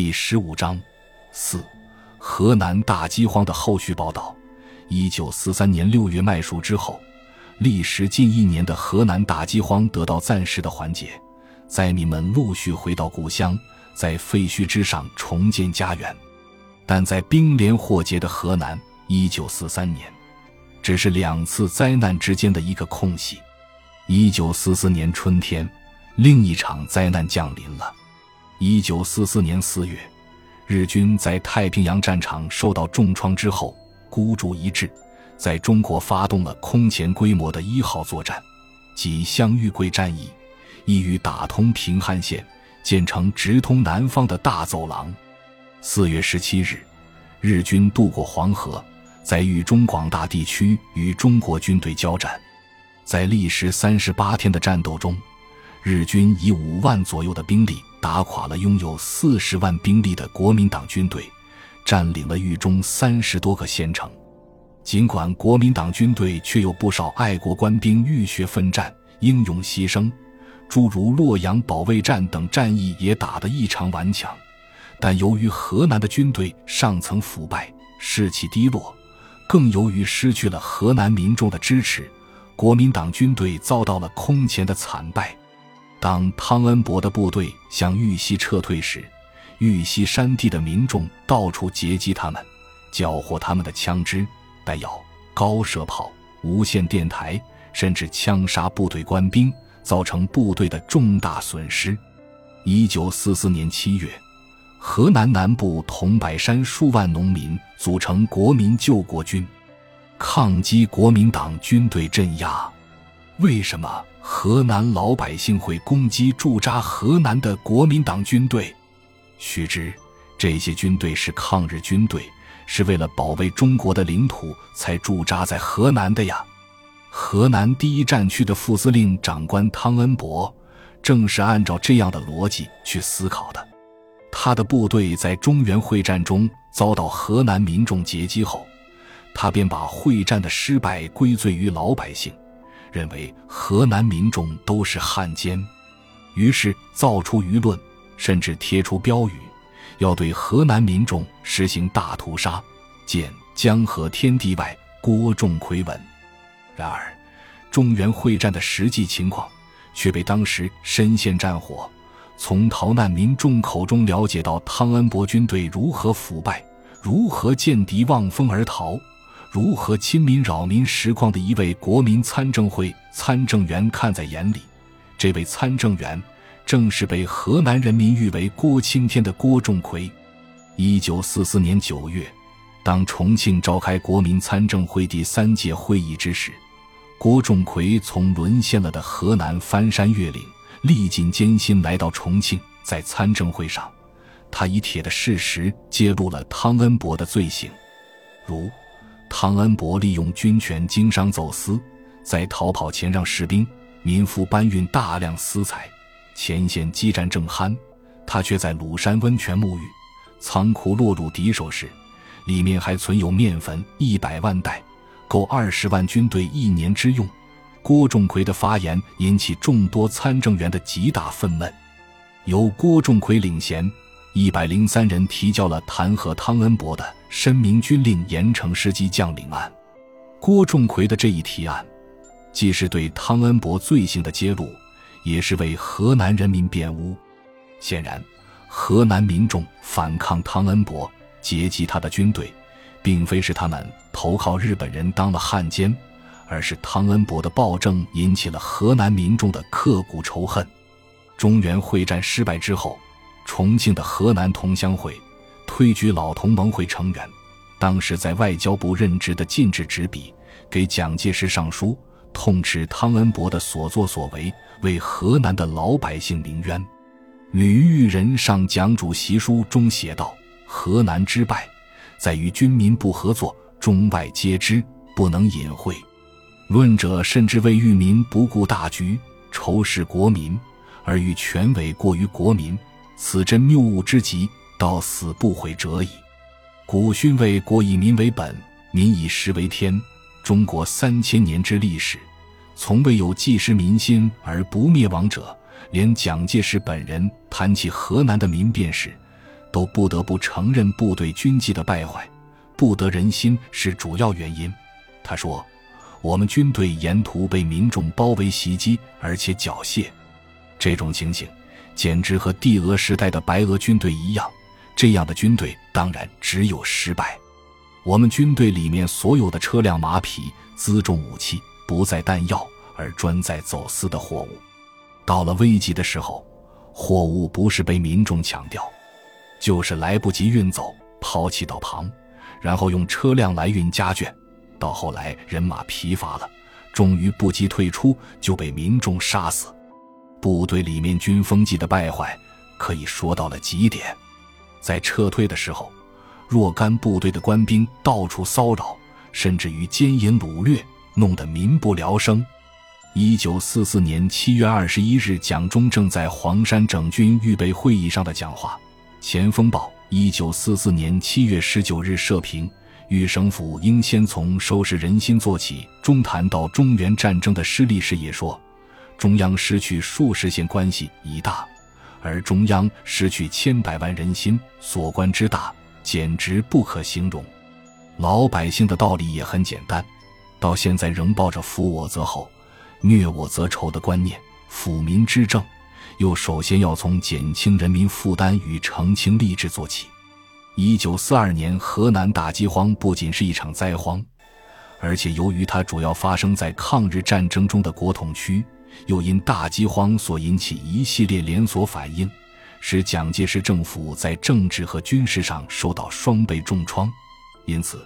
第十五章，四，河南大饥荒的后续报道。一九四三年六月麦熟之后，历时近一年的河南大饥荒得到暂时的缓解，灾民们陆续回到故乡，在废墟之上重建家园。但在兵连祸结的河南，一九四三年，只是两次灾难之间的一个空隙。一九四四年春天，另一场灾难降临了。一九四四年四月，日军在太平洋战场受到重创之后，孤注一掷，在中国发动了空前规模的一号作战，即湘豫桂战役，意欲打通平汉线，建成直通南方的大走廊。四月十七日，日军渡过黄河，在豫中广大地区与中国军队交战，在历时三十八天的战斗中，日军以五万左右的兵力。打垮了拥有四十万兵力的国民党军队，占领了豫中三十多个县城。尽管国民党军队却有不少爱国官兵浴血奋战、英勇牺牲，诸如洛阳保卫战等战役也打得异常顽强，但由于河南的军队上层腐败、士气低落，更由于失去了河南民众的支持，国民党军队遭到了空前的惨败。当汤恩伯的部队向豫西撤退时，豫西山地的民众到处截击他们，缴获他们的枪支、弹药、高射炮、无线电台，甚至枪杀部队官兵，造成部队的重大损失。一九四四年七月，河南南部桐柏山数万农民组成国民救国军，抗击国民党军队镇压。为什么？河南老百姓会攻击驻扎河南的国民党军队，须知这些军队是抗日军队，是为了保卫中国的领土才驻扎在河南的呀。河南第一战区的副司令长官汤恩伯，正是按照这样的逻辑去思考的。他的部队在中原会战中遭到河南民众截击后，他便把会战的失败归罪于老百姓。认为河南民众都是汉奸，于是造出舆论，甚至贴出标语，要对河南民众实行大屠杀。见江河天地外，郭仲奎文。然而，中原会战的实际情况却被当时深陷战火、从逃难民众口中了解到汤恩伯军队如何腐败，如何见敌望风而逃。如何亲民扰民实况的一位国民参政会参政员看在眼里，这位参政员正是被河南人民誉为“郭青天”的郭仲奎。一九四四年九月，当重庆召开国民参政会第三届会议之时，郭仲奎从沦陷了的河南翻山越岭，历尽艰辛来到重庆。在参政会上，他以铁的事实揭露了汤恩伯的罪行，如。汤恩伯利用军权经商走私，在逃跑前让士兵、民夫搬运大量私财。前线激战正酣，他却在鲁山温泉沐浴。仓库落入敌手时，里面还存有面粉一百万袋，够二十万军队一年之用。郭仲奎的发言引起众多参政员的极大愤懑，由郭仲奎领衔。一百零三人提交了弹劾汤恩伯的申明军令严惩师机将领案。郭仲奎的这一提案，既是对汤恩伯罪行的揭露，也是为河南人民辩污。显然，河南民众反抗汤恩伯、截击他的军队，并非是他们投靠日本人当了汉奸，而是汤恩伯的暴政引起了河南民众的刻骨仇恨。中原会战失败之后。重庆的河南同乡会推举老同盟会成员，当时在外交部任职的禁止执笔给蒋介石上书，痛斥汤恩伯的所作所为为河南的老百姓鸣冤。吕玉仁上蒋主席书中写道：“河南之败，在于军民不合作，中外皆知，不能隐晦。论者甚至为裕民不顾大局，仇视国民，而欲权委过于国民。”此真谬误之极，到死不悔者矣。古训谓：“国以民为本，民以食为天。”中国三千年之历史，从未有济失民心而不灭亡者。连蒋介石本人谈起河南的民变时，都不得不承认部队军纪的败坏，不得人心是主要原因。他说：“我们军队沿途被民众包围袭击，而且缴械，这种情形简直和帝俄时代的白俄军队一样。这样的军队当然只有失败。我们军队里面所有的车辆、马匹辎重武器不在弹药，而专在走私的货物。到了危急的时候，货物不是被民众抢掉。”就是来不及运走，抛弃到旁，然后用车辆来运家眷。到后来人马疲乏了，终于不及退出，就被民众杀死。部队里面军风纪的败坏可以说到了极点。在撤退的时候，若干部队的官兵到处骚扰，甚至于奸淫掳掠，弄得民不聊生。一九四四年七月二十一日，蒋中正在黄山整军预备会议上的讲话。《前锋报》一九四四年七月十九日社评：豫省府应先从收拾人心做起。中谈到中原战争的失利时也说，中央失去数十线关系已大，而中央失去千百万人心，所关之大，简直不可形容。老百姓的道理也很简单，到现在仍抱着扶我则厚，虐我则仇的观念，抚民之政。又首先要从减轻人民负担与澄清吏治做起。一九四二年河南大饥荒不仅是一场灾荒，而且由于它主要发生在抗日战争中的国统区，又因大饥荒所引起一系列连锁反应，使蒋介石政府在政治和军事上受到双倍重创。因此，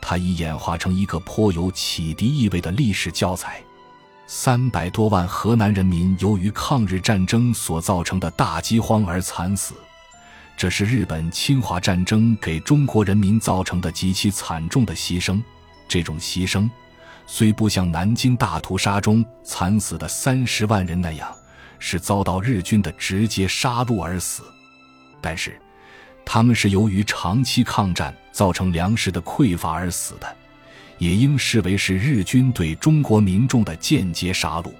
它已演化成一个颇有启迪意味的历史教材。三百多万河南人民由于抗日战争所造成的大饥荒而惨死，这是日本侵华战争给中国人民造成的极其惨重的牺牲。这种牺牲，虽不像南京大屠杀中惨死的三十万人那样是遭到日军的直接杀戮而死，但是，他们是由于长期抗战造成粮食的匮乏而死的。也应视为是日军对中国民众的间接杀戮。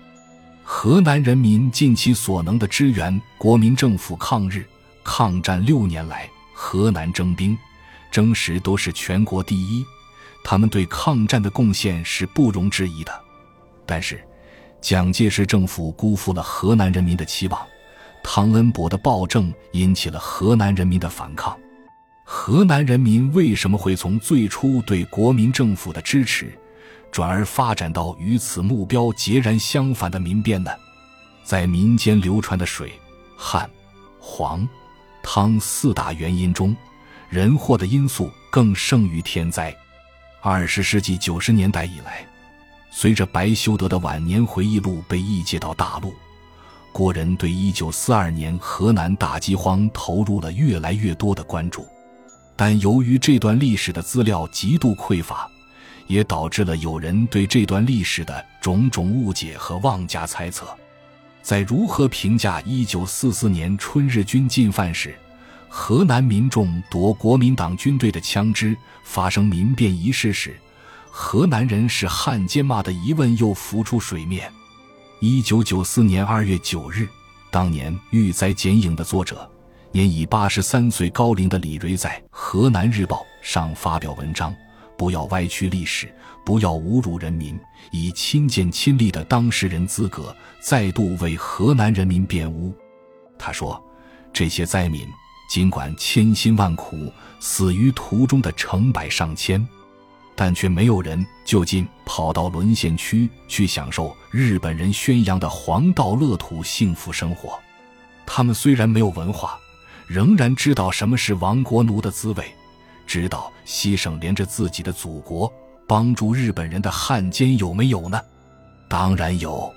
河南人民尽其所能的支援国民政府抗日，抗战六年来，河南征兵、征实都是全国第一，他们对抗战的贡献是不容置疑的。但是，蒋介石政府辜负了河南人民的期望，汤恩伯的暴政引起了河南人民的反抗。河南人民为什么会从最初对国民政府的支持，转而发展到与此目标截然相反的民变呢？在民间流传的水、旱、黄、汤四大原因中，人祸的因素更胜于天灾。二十世纪九十年代以来，随着白修德的晚年回忆录被译介到大陆，国人对一九四二年河南大饥荒投入了越来越多的关注。但由于这段历史的资料极度匮乏，也导致了有人对这段历史的种种误解和妄加猜测。在如何评价1944年春日军进犯时，河南民众夺国民党军队的枪支、发生民变一事时，河南人是汉奸骂的疑问又浮出水面。1994年2月9日，当年《遇灾剪影》的作者。年已八十三岁高龄的李瑞在《河南日报》上发表文章：“不要歪曲历史，不要侮辱人民，以亲见亲历的当事人资格再度为河南人民辩污。”他说：“这些灾民尽管千辛万苦，死于途中的成百上千，但却没有人就近跑到沦陷区去享受日本人宣扬的黄道乐土幸福生活。他们虽然没有文化。”仍然知道什么是亡国奴的滋味，知道牺牲连着自己的祖国帮助日本人的汉奸有没有呢？当然有，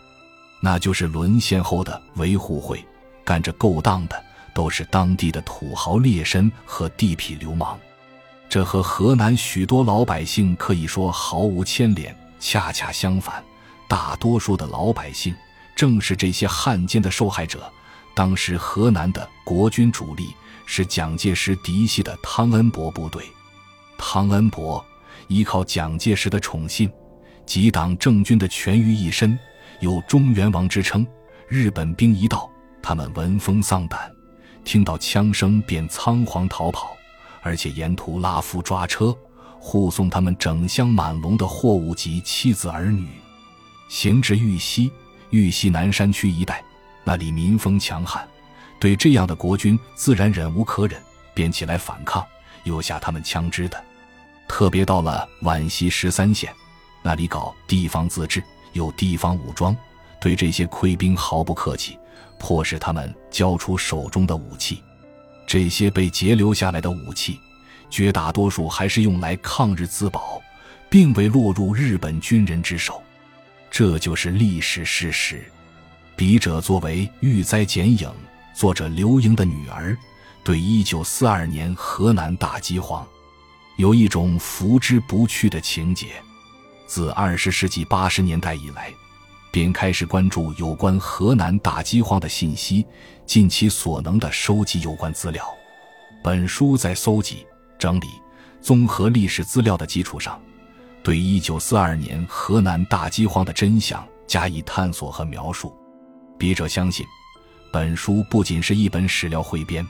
那就是沦陷后的维护会，干着勾当的都是当地的土豪劣绅和地痞流氓。这和河南许多老百姓可以说毫无牵连，恰恰相反，大多数的老百姓正是这些汉奸的受害者。当时河南的国军主力是蒋介石嫡系的汤恩伯部队，汤恩伯依靠蒋介石的宠信，集党政军的权于一身，有中原王之称。日本兵一到，他们闻风丧胆，听到枪声便仓皇逃跑，而且沿途拉夫抓车，护送他们整箱满笼的货物及妻子儿女，行至玉溪，玉溪南山区一带，那里民风强悍，对这样的国军自然忍无可忍，便起来反抗，又下他们枪支的。特别到了皖西十三县，那里搞地方自治，有地方武装，对这些溃兵毫不客气。迫使他们交出手中的武器，这些被截留下来的武器，绝大多数还是用来抗日自保，并未落入日本军人之手。这就是历史事实。笔者作为遇灾剪影作者刘英的女儿，对1942年河南大饥荒，有一种拂之不去的情结。自20世纪80年代以来。便开始关注有关河南大饥荒的信息，尽其所能地收集有关资料。本书在搜集、整理、综合历史资料的基础上，对1942年河南大饥荒的真相加以探索和描述。笔者相信，本书不仅是一本史料汇编，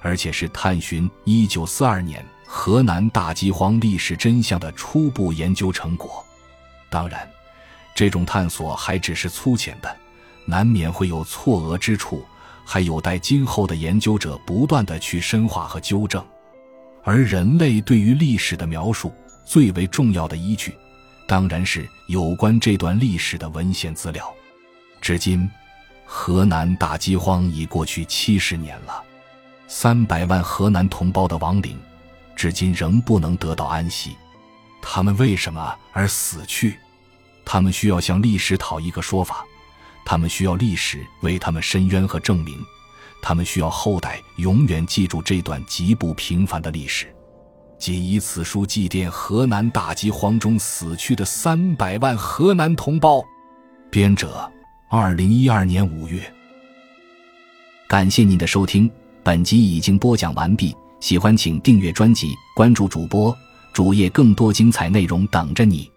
而且是探寻1942年河南大饥荒历史真相的初步研究成果。当然。这种探索还只是粗浅的，难免会有错讹之处，还有待今后的研究者不断的去深化和纠正。而人类对于历史的描述最为重要的依据，当然是有关这段历史的文献资料。至今，河南大饥荒已过去七十年了，三百万河南同胞的亡灵，至今仍不能得到安息。他们为什么而死去？他们需要向历史讨一个说法，他们需要历史为他们伸冤和证明，他们需要后代永远记住这段极不平凡的历史。仅以此书祭奠河南大饥荒中死去的三百万河南同胞。编者：二零一二年五月。感谢您的收听，本集已经播讲完毕。喜欢请订阅专辑，关注主播主页，更多精彩内容等着你。